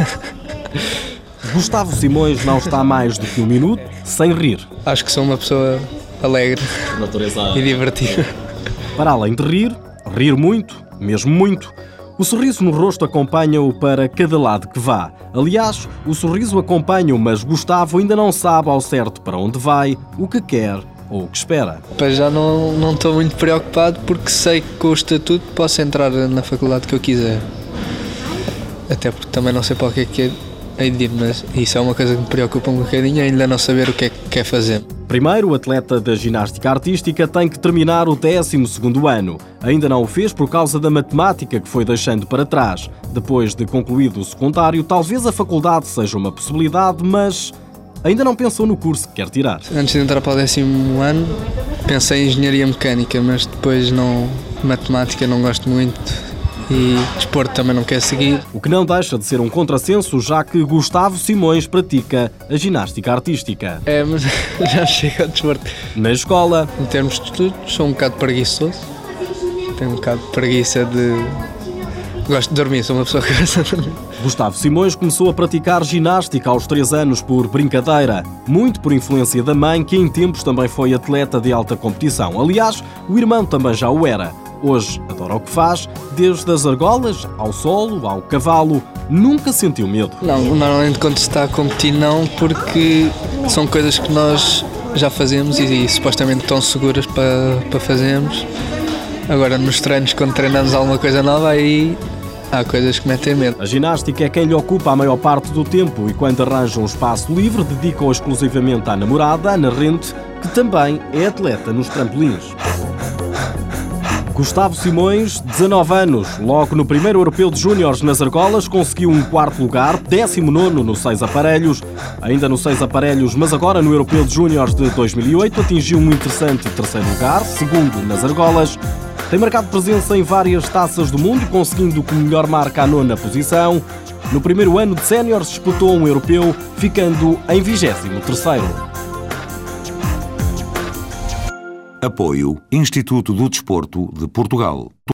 Gustavo Simões não está mais do que um minuto sem rir. Acho que sou uma pessoa alegre Natureza. e divertida. Para além de rir, rir muito, mesmo muito, o sorriso no rosto acompanha-o para cada lado que vá. Aliás, o sorriso acompanha-o, mas Gustavo ainda não sabe ao certo para onde vai, o que quer ou o que espera. Para já não não estou muito preocupado porque sei que com o estatuto posso entrar na faculdade que eu quiser. Até porque também não sei para o que é que ir, mas isso é uma coisa que me preocupa um bocadinho, ainda não saber o que é que quer fazer. Primeiro, o atleta da ginástica artística tem que terminar o 12º ano. Ainda não o fez por causa da matemática que foi deixando para trás. Depois de concluído o secundário, talvez a faculdade seja uma possibilidade, mas ainda não pensou no curso que quer tirar. Antes de entrar para o décimo ano, pensei em engenharia mecânica, mas depois não. matemática não gosto muito e desporto também não quero seguir. O que não deixa de ser um contrassenso, já que Gustavo Simões pratica a ginástica artística. É, mas já chego ao desporto. Na escola, Em termos de estudos, sou um bocado preguiçoso. Tenho um bocado de preguiça de. Gosto de dormir, sou uma pessoa que gosta de dormir. Gustavo Simões começou a praticar ginástica aos 3 anos por brincadeira, muito por influência da mãe, que em tempos também foi atleta de alta competição. Aliás, o irmão também já o era. Hoje adora o que faz, desde as argolas ao solo, ao cavalo, nunca sentiu medo. Não, normalmente quando se está a competir, não, porque são coisas que nós já fazemos e, e supostamente estão seguras para, para fazermos. Agora, nos treinos, quando treinamos alguma coisa nova, aí há coisas que metem medo. A ginástica é quem lhe ocupa a maior parte do tempo e quando arranja um espaço livre, dedica-o exclusivamente à namorada, Ana Rente, que também é atleta nos trampolins. Gustavo Simões, 19 anos, logo no primeiro Europeu de Júniores nas Argolas, conseguiu um quarto lugar, 19 no seis aparelhos, ainda no seis aparelhos, mas agora no Europeu de Júniores de 2008 atingiu um interessante terceiro lugar, segundo nas Argolas. Tem marcado presença em várias taças do mundo, conseguindo como melhor marca a nona posição. No primeiro ano de séniores disputou um europeu, ficando em 23º. Apoio Instituto do Desporto de Portugal.